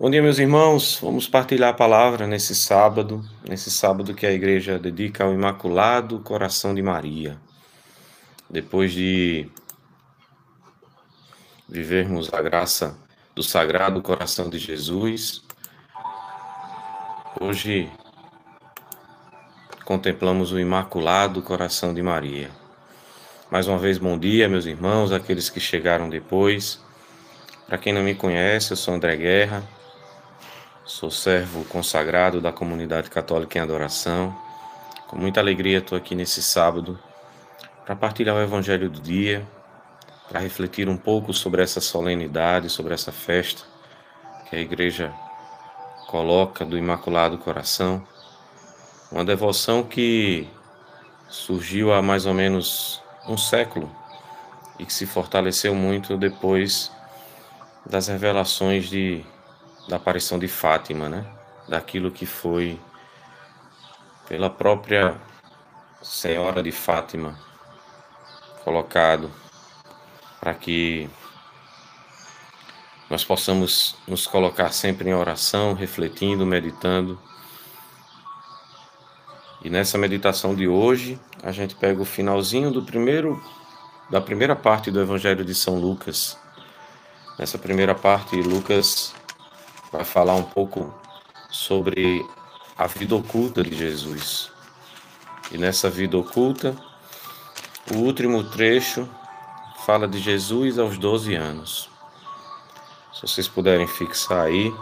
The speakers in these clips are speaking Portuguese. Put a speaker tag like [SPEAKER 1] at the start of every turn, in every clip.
[SPEAKER 1] Bom dia, meus irmãos. Vamos partilhar a palavra nesse sábado, nesse sábado que a igreja dedica ao Imaculado Coração de Maria. Depois de vivermos a graça do Sagrado Coração de Jesus, hoje contemplamos o Imaculado Coração de Maria. Mais uma vez, bom dia, meus irmãos, aqueles que chegaram depois. Para quem não me conhece, eu sou André Guerra Sou servo consagrado da comunidade católica em adoração. Com muita alegria estou aqui nesse sábado para partilhar o Evangelho do dia, para refletir um pouco sobre essa solenidade, sobre essa festa que a Igreja coloca do Imaculado Coração. Uma devoção que surgiu há mais ou menos um século e que se fortaleceu muito depois das revelações de da aparição de Fátima, né? Daquilo que foi pela própria Senhora de Fátima colocado para que nós possamos nos colocar sempre em oração, refletindo, meditando. E nessa meditação de hoje, a gente pega o finalzinho do primeiro da primeira parte do Evangelho de São Lucas. Nessa primeira parte, Lucas vai falar um pouco sobre a vida oculta de Jesus. E nessa vida oculta, o último trecho fala de Jesus aos 12 anos. Se vocês puderem fixar aí,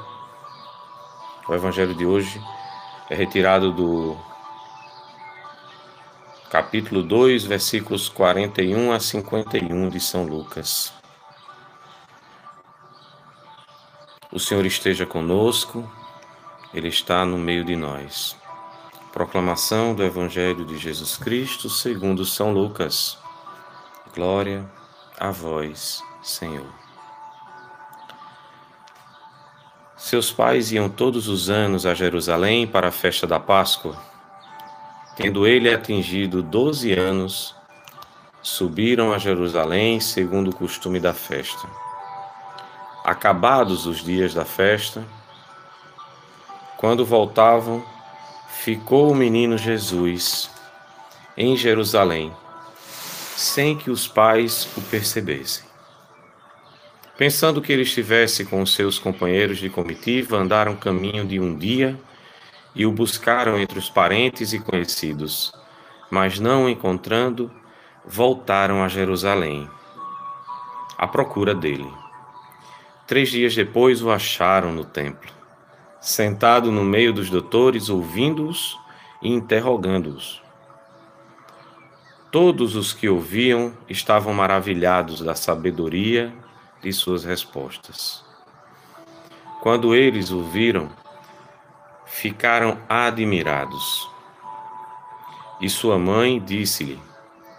[SPEAKER 1] o evangelho de hoje é retirado do capítulo 2, versículos 41 a 51 de São Lucas. O Senhor esteja conosco, Ele está no meio de nós. Proclamação do Evangelho de Jesus Cristo segundo São Lucas. Glória a vós, Senhor. Seus pais iam todos os anos a Jerusalém para a festa da Páscoa. Tendo ele atingido doze anos, subiram a Jerusalém segundo o costume da festa. Acabados os dias da festa, quando voltavam, ficou o menino Jesus em Jerusalém, sem que os pais o percebessem. Pensando que ele estivesse com seus companheiros de comitiva, andaram caminho de um dia e o buscaram entre os parentes e conhecidos, mas não o encontrando, voltaram a Jerusalém à procura dele. Três dias depois o acharam no templo, sentado no meio dos doutores, ouvindo-os e interrogando-os. Todos os que ouviam estavam maravilhados da sabedoria de suas respostas. Quando eles o viram, ficaram admirados. E sua mãe disse-lhe: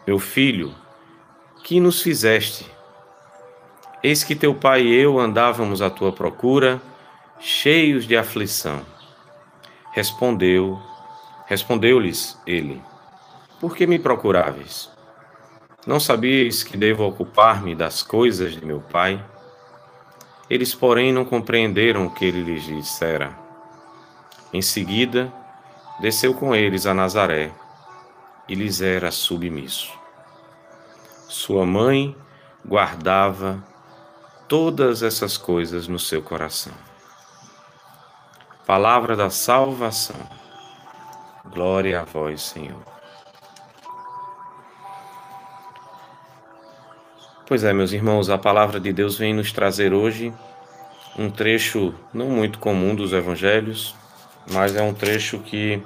[SPEAKER 1] Meu filho, que nos fizeste? Eis que teu pai e eu andávamos à tua procura, cheios de aflição. Respondeu, respondeu-lhes ele: Por que me procuráveis? Não sabias que devo ocupar-me das coisas de meu pai? Eles, porém, não compreenderam o que ele lhes dissera. Em seguida, desceu com eles a Nazaré e lhes era submisso. Sua mãe guardava todas essas coisas no seu coração. Palavra da salvação. Glória a vós, Senhor. Pois é, meus irmãos, a palavra de Deus vem nos trazer hoje um trecho não muito comum dos evangelhos, mas é um trecho que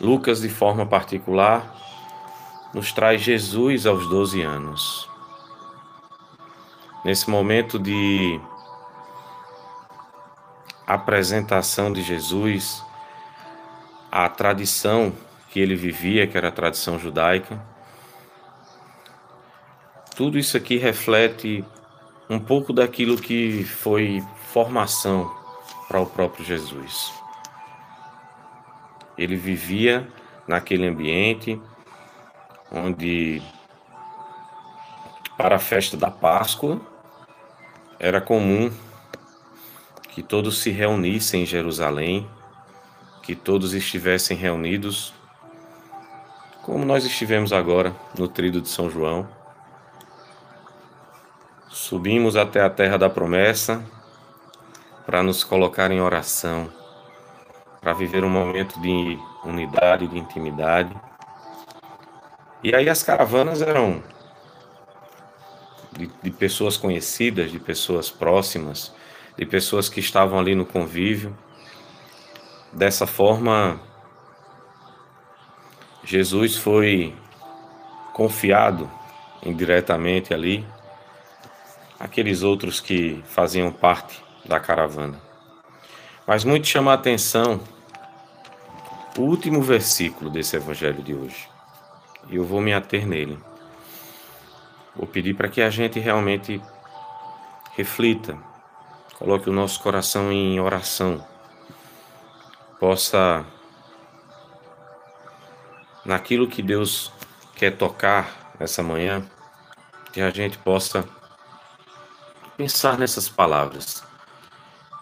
[SPEAKER 1] Lucas, de forma particular, nos traz Jesus aos 12 anos nesse momento de apresentação de Jesus, a tradição que ele vivia, que era a tradição judaica, tudo isso aqui reflete um pouco daquilo que foi formação para o próprio Jesus. Ele vivia naquele ambiente onde, para a festa da Páscoa, era comum que todos se reunissem em Jerusalém, que todos estivessem reunidos, como nós estivemos agora no Trido de São João. Subimos até a terra da promessa para nos colocar em oração, para viver um momento de unidade, de intimidade. E aí as caravanas eram de, de pessoas conhecidas, de pessoas próximas, de pessoas que estavam ali no convívio. Dessa forma, Jesus foi confiado indiretamente ali aqueles outros que faziam parte da caravana. Mas muito chama a atenção o último versículo desse evangelho de hoje. E eu vou me ater nele. Vou pedir para que a gente realmente reflita, coloque o nosso coração em oração, possa, naquilo que Deus quer tocar essa manhã, que a gente possa pensar nessas palavras,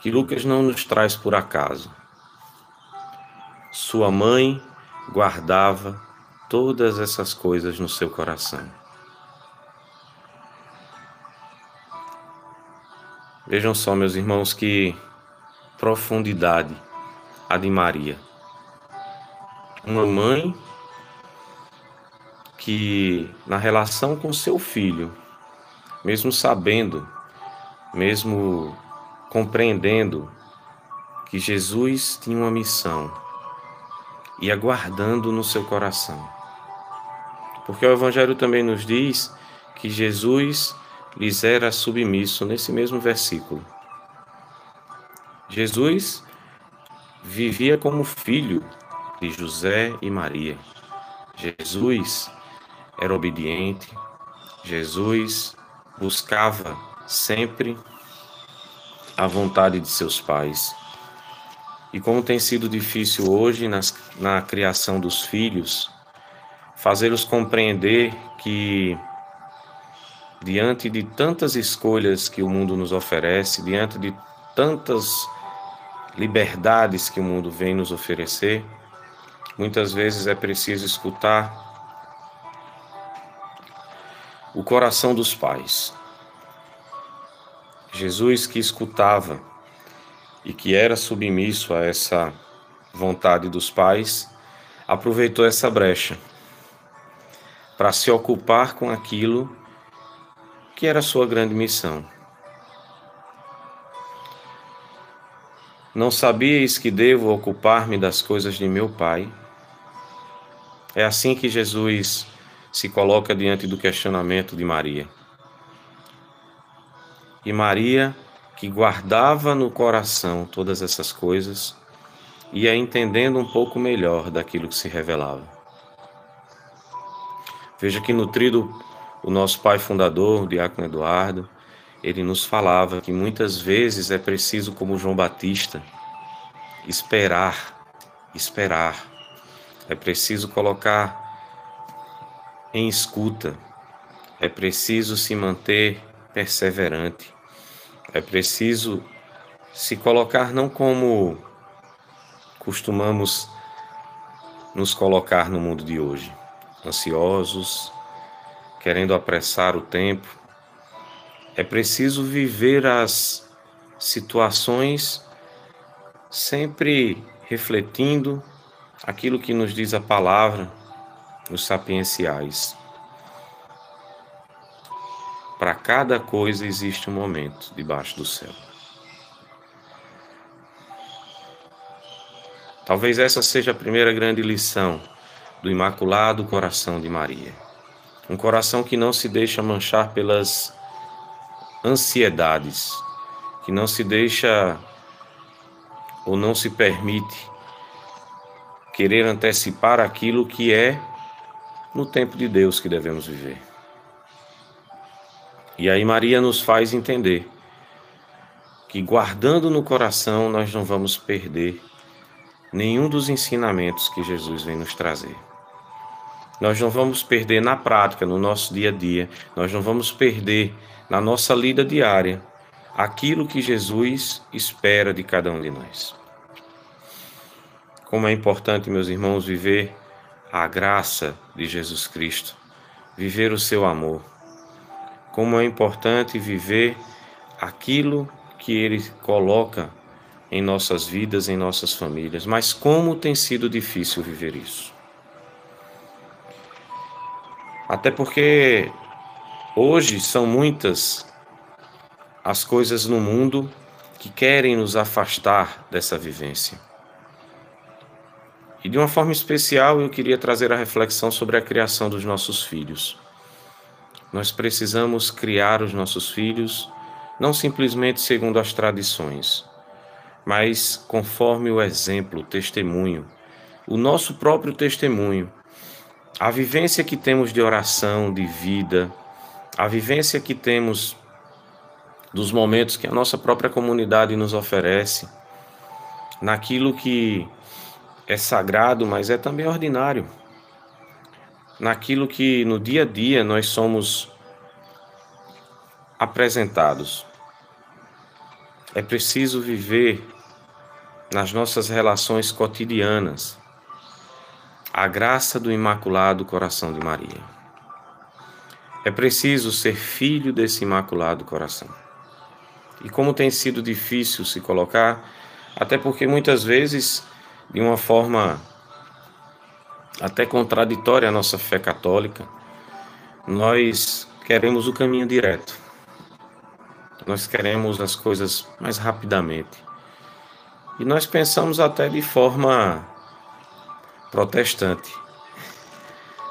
[SPEAKER 1] que Lucas não nos traz por acaso. Sua mãe guardava todas essas coisas no seu coração. Vejam só, meus irmãos, que profundidade a de Maria. Uma mãe que, na relação com seu filho, mesmo sabendo, mesmo compreendendo que Jesus tinha uma missão e aguardando no seu coração. Porque o Evangelho também nos diz que Jesus lhes era submisso nesse mesmo versículo. Jesus vivia como filho de José e Maria. Jesus era obediente, Jesus buscava sempre a vontade de seus pais. E como tem sido difícil hoje nas, na criação dos filhos, fazê-los compreender que diante de tantas escolhas que o mundo nos oferece, diante de tantas liberdades que o mundo vem nos oferecer, muitas vezes é preciso escutar o coração dos pais. Jesus que escutava e que era submisso a essa vontade dos pais, aproveitou essa brecha para se ocupar com aquilo que era a sua grande missão. Não sabíeis que devo ocupar-me das coisas de meu Pai? É assim que Jesus se coloca diante do questionamento de Maria. E Maria, que guardava no coração todas essas coisas, ia entendendo um pouco melhor daquilo que se revelava. Veja que nutrido o nosso pai fundador, o diácono Eduardo, ele nos falava que muitas vezes é preciso, como João Batista, esperar, esperar. É preciso colocar em escuta. É preciso se manter perseverante. É preciso se colocar não como costumamos nos colocar no mundo de hoje, ansiosos, querendo apressar o tempo. É preciso viver as situações sempre refletindo aquilo que nos diz a palavra, os sapienciais. Para cada coisa existe um momento debaixo do céu. Talvez essa seja a primeira grande lição do Imaculado Coração de Maria. Um coração que não se deixa manchar pelas ansiedades, que não se deixa ou não se permite querer antecipar aquilo que é no tempo de Deus que devemos viver. E aí Maria nos faz entender que guardando no coração nós não vamos perder nenhum dos ensinamentos que Jesus vem nos trazer. Nós não vamos perder na prática, no nosso dia a dia, nós não vamos perder na nossa lida diária aquilo que Jesus espera de cada um de nós. Como é importante, meus irmãos, viver a graça de Jesus Cristo, viver o seu amor. Como é importante viver aquilo que ele coloca em nossas vidas, em nossas famílias. Mas como tem sido difícil viver isso? Até porque hoje são muitas as coisas no mundo que querem nos afastar dessa vivência. E de uma forma especial, eu queria trazer a reflexão sobre a criação dos nossos filhos. Nós precisamos criar os nossos filhos não simplesmente segundo as tradições, mas conforme o exemplo, o testemunho, o nosso próprio testemunho, a vivência que temos de oração, de vida, a vivência que temos dos momentos que a nossa própria comunidade nos oferece, naquilo que é sagrado, mas é também ordinário, naquilo que no dia a dia nós somos apresentados. É preciso viver nas nossas relações cotidianas a graça do Imaculado Coração de Maria. É preciso ser filho desse Imaculado Coração. E como tem sido difícil se colocar, até porque muitas vezes, de uma forma até contraditória à nossa fé católica, nós queremos o caminho direto. Nós queremos as coisas mais rapidamente. E nós pensamos até de forma protestante.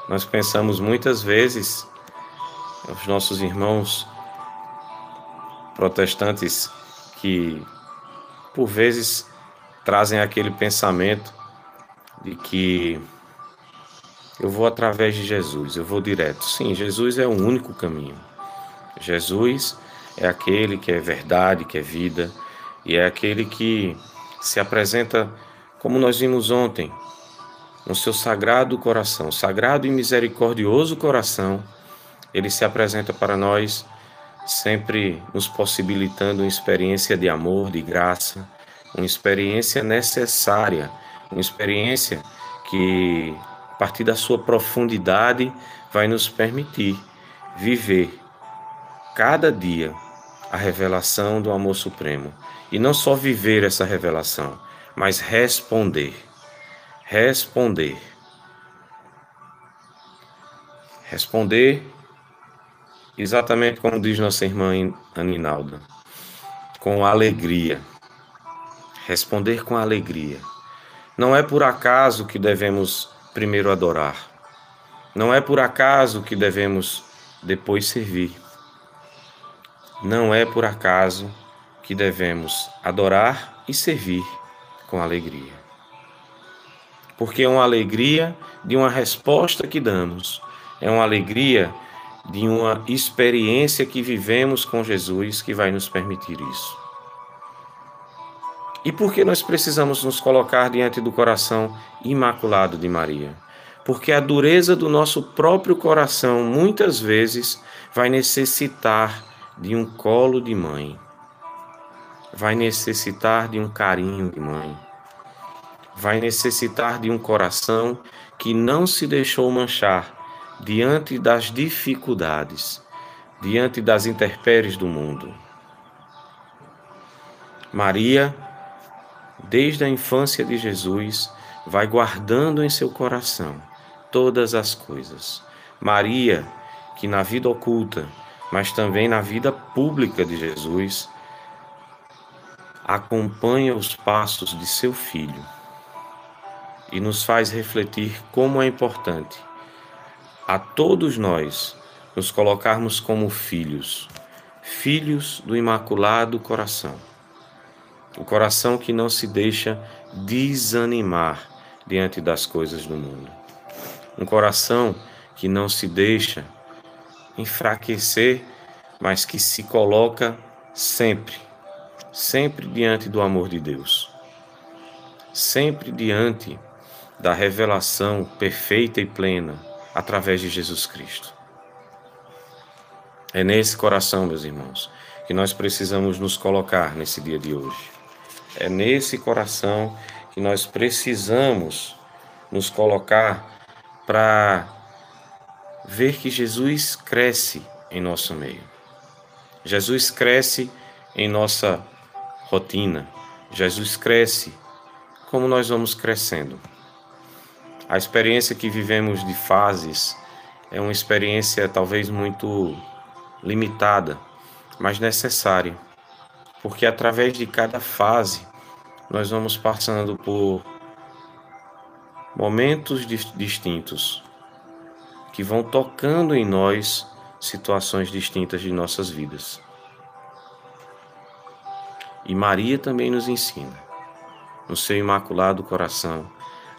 [SPEAKER 1] Nós pensamos muitas vezes, os nossos irmãos protestantes que por vezes trazem aquele pensamento de que eu vou através de Jesus, eu vou direto. Sim, Jesus é o único caminho. Jesus é aquele que é verdade, que é vida, e é aquele que se apresenta como nós vimos ontem, no seu sagrado coração, sagrado e misericordioso coração, ele se apresenta para nós sempre nos possibilitando uma experiência de amor, de graça, uma experiência necessária, uma experiência que, a partir da sua profundidade, vai nos permitir viver cada dia a revelação do amor supremo. E não só viver essa revelação, mas responder. Responder. Responder exatamente como diz nossa irmã Aninalda, com alegria. Responder com alegria. Não é por acaso que devemos primeiro adorar. Não é por acaso que devemos depois servir. Não é por acaso que devemos adorar e servir com alegria. Porque é uma alegria de uma resposta que damos, é uma alegria de uma experiência que vivemos com Jesus que vai nos permitir isso. E por que nós precisamos nos colocar diante do coração imaculado de Maria? Porque a dureza do nosso próprio coração muitas vezes vai necessitar de um colo de mãe, vai necessitar de um carinho de mãe, vai necessitar de um coração que não se deixou manchar diante das dificuldades, diante das intempéries do mundo. Maria, desde a infância de Jesus, vai guardando em seu coração todas as coisas. Maria, que na vida oculta, mas também na vida pública de Jesus, acompanha os passos de seu filho e nos faz refletir como é importante a todos nós nos colocarmos como filhos, filhos do Imaculado Coração. O coração que não se deixa desanimar diante das coisas do mundo. Um coração que não se deixa enfraquecer, mas que se coloca sempre, sempre diante do amor de Deus, sempre diante da revelação perfeita e plena através de Jesus Cristo. É nesse coração, meus irmãos, que nós precisamos nos colocar nesse dia de hoje. É nesse coração que nós precisamos nos colocar para ver que Jesus cresce em nosso meio. Jesus cresce em nossa rotina. Jesus cresce como nós vamos crescendo. A experiência que vivemos de fases é uma experiência talvez muito limitada, mas necessária, porque através de cada fase nós vamos passando por momentos distintos que vão tocando em nós situações distintas de nossas vidas. E Maria também nos ensina, no seu imaculado coração,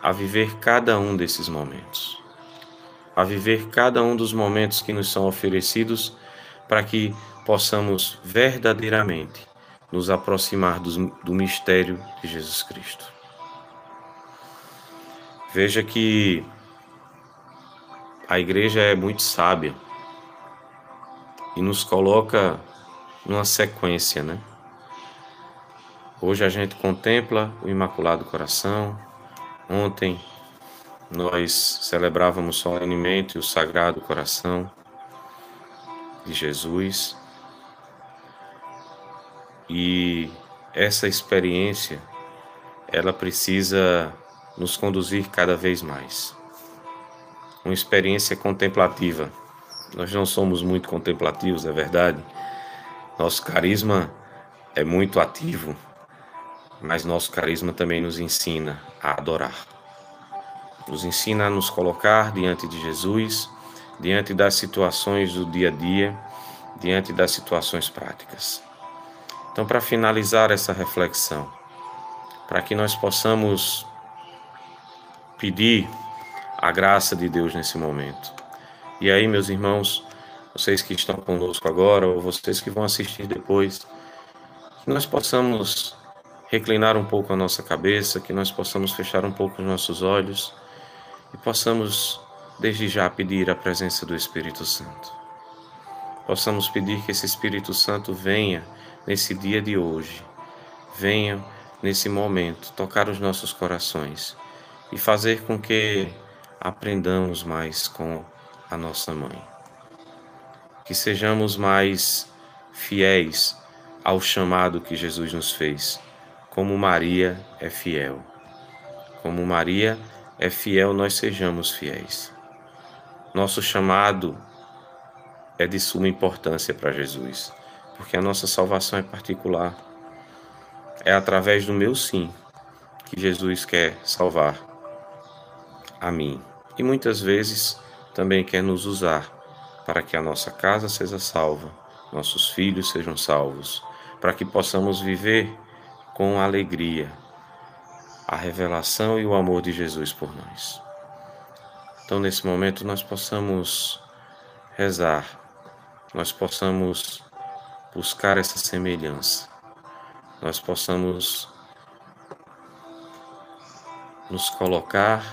[SPEAKER 1] a viver cada um desses momentos, a viver cada um dos momentos que nos são oferecidos para que possamos verdadeiramente nos aproximar do, do mistério de Jesus Cristo. Veja que a igreja é muito sábia e nos coloca numa sequência, né? Hoje a gente contempla o Imaculado Coração. Ontem nós celebrávamos solenemente o Sagrado Coração de Jesus. E essa experiência ela precisa nos conduzir cada vez mais. Uma experiência contemplativa. Nós não somos muito contemplativos, é verdade. Nosso carisma é muito ativo, mas nosso carisma também nos ensina a adorar. Nos ensina a nos colocar diante de Jesus, diante das situações do dia a dia, diante das situações práticas. Então, para finalizar essa reflexão, para que nós possamos pedir a graça de Deus nesse momento. E aí, meus irmãos, vocês que estão conosco agora, ou vocês que vão assistir depois, que nós possamos reclinar um pouco a nossa cabeça, que nós possamos fechar um pouco os nossos olhos e possamos, desde já, pedir a presença do Espírito Santo. Possamos pedir que esse Espírito Santo venha nesse dia de hoje, venha nesse momento tocar os nossos corações e fazer com que aprendamos mais com a nossa mãe. Que sejamos mais fiéis ao chamado que Jesus nos fez, como Maria é fiel. Como Maria é fiel, nós sejamos fiéis. Nosso chamado é de suma importância para Jesus, porque a nossa salvação é particular. É através do meu sim que Jesus quer salvar a mim e muitas vezes também quer nos usar para que a nossa casa seja salva, nossos filhos sejam salvos, para que possamos viver com alegria a revelação e o amor de Jesus por nós. Então, nesse momento, nós possamos rezar, nós possamos buscar essa semelhança, nós possamos nos colocar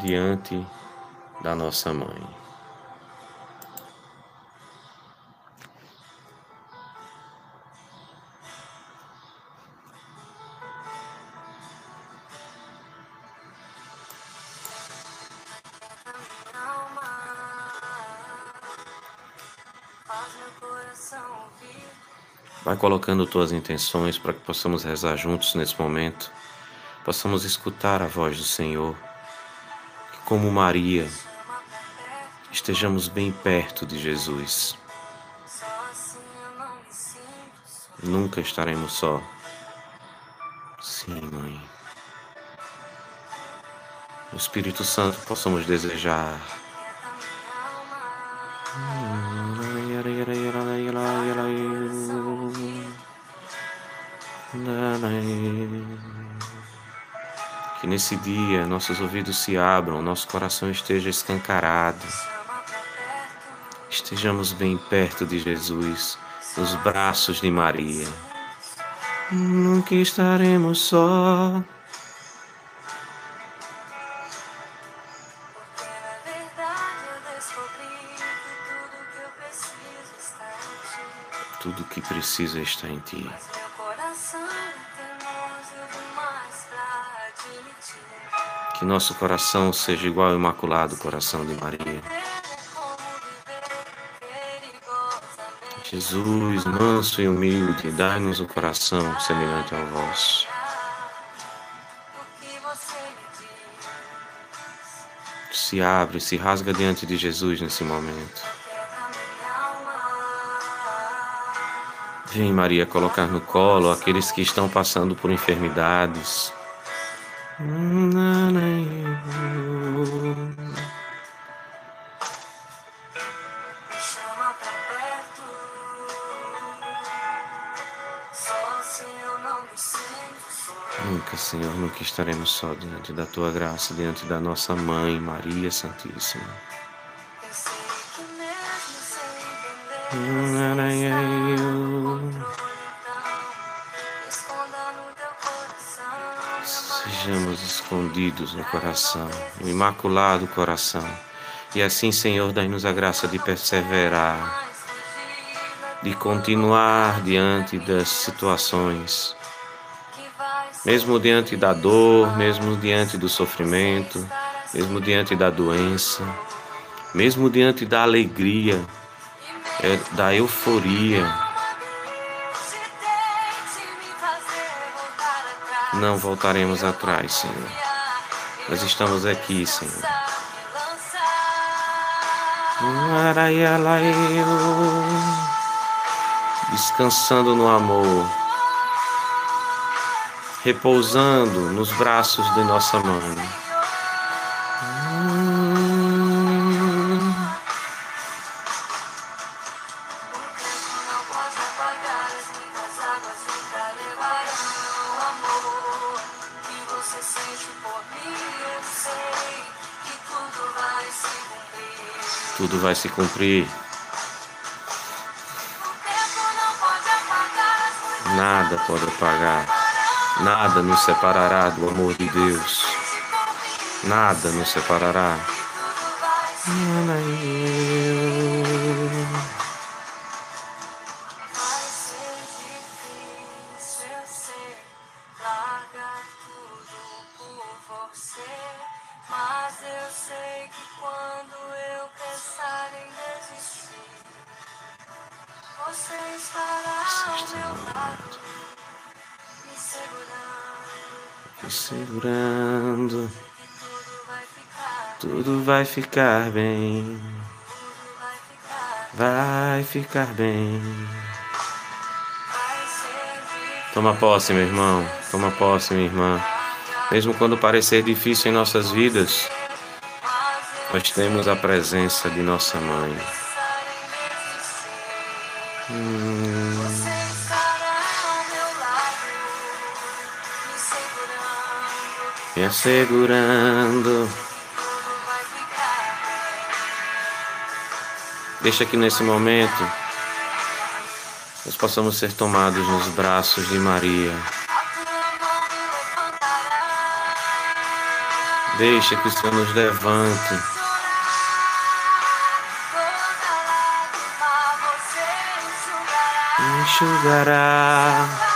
[SPEAKER 1] diante da nossa mãe. Vai colocando tuas intenções para que possamos rezar juntos nesse momento, possamos escutar a voz do Senhor como Maria, estejamos bem perto de Jesus. Nunca estaremos só. Sim, mãe. O Espírito Santo possamos desejar. Nesse dia nossos ouvidos se abram, nosso coração esteja escancarado. Estejamos bem perto de Jesus, nos braços de Maria. Nunca estaremos só.
[SPEAKER 2] tudo que precisa está em ti. Que nosso coração seja igual ao imaculado coração de Maria. Jesus, manso e humilde, dai-nos o coração semelhante ao vosso. Se abre, se rasga diante de Jesus nesse momento. Vem, Maria, colocar no colo aqueles que estão passando por enfermidades. Nunca, Senhor, nunca estaremos só diante da tua graça, diante da nossa mãe, Maria Santíssima. Sejamos escondidos no coração, no imaculado coração. E assim, Senhor, dai-nos a graça de perseverar, de continuar diante das situações, mesmo diante da dor, mesmo diante do sofrimento, mesmo diante da doença, mesmo diante da alegria, é, da euforia. Não voltaremos atrás, Senhor. Nós estamos aqui, Senhor. Descansando no amor, repousando nos braços de nossa mãe. Tudo vai se cumprir. Nada pode apagar, nada nos separará do amor de Deus. Nada nos separará. me Tudo vai ficar bem. Vai ficar bem. Toma posse, meu irmão. Toma posse, minha irmã. Mesmo quando parecer difícil em nossas vidas, nós temos a presença de nossa mãe. Hum. me assegurando. Deixa que nesse momento nós possamos ser tomados nos braços de Maria. Deixa que o Senhor nos levante. Enxugará.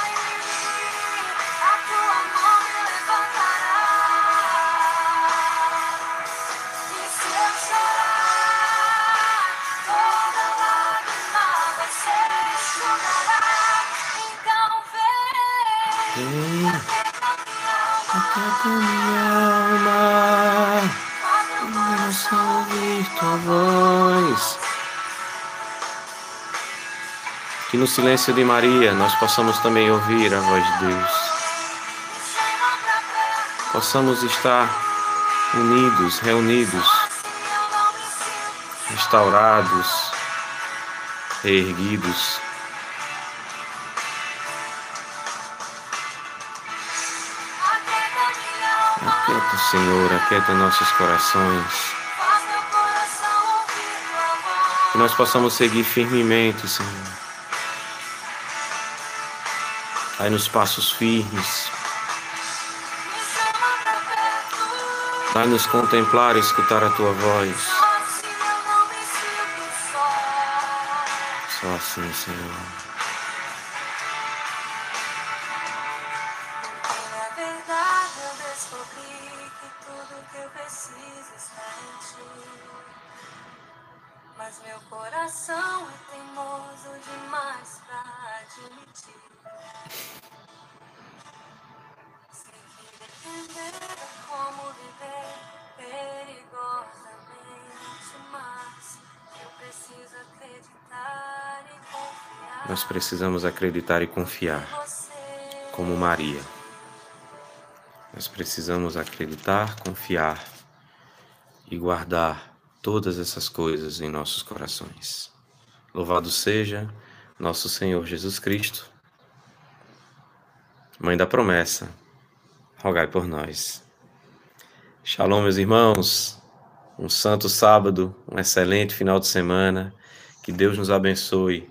[SPEAKER 2] No silêncio de Maria nós possamos também ouvir a voz de Deus. Possamos estar unidos, reunidos, restaurados, reerguidos Aquieta, Senhor, aquieta nossos corações. Que nós possamos seguir firmemente, Senhor. Aí nos passos firmes. Vai nos contemplar e escutar a tua voz. Só assim, Senhor.
[SPEAKER 1] Nós precisamos acreditar e confiar, como Maria. Nós precisamos acreditar, confiar e guardar todas essas coisas em nossos corações. Louvado seja nosso Senhor Jesus Cristo, Mãe da promessa, rogai por nós. Shalom, meus irmãos. Um santo sábado, um excelente final de semana. Que Deus nos abençoe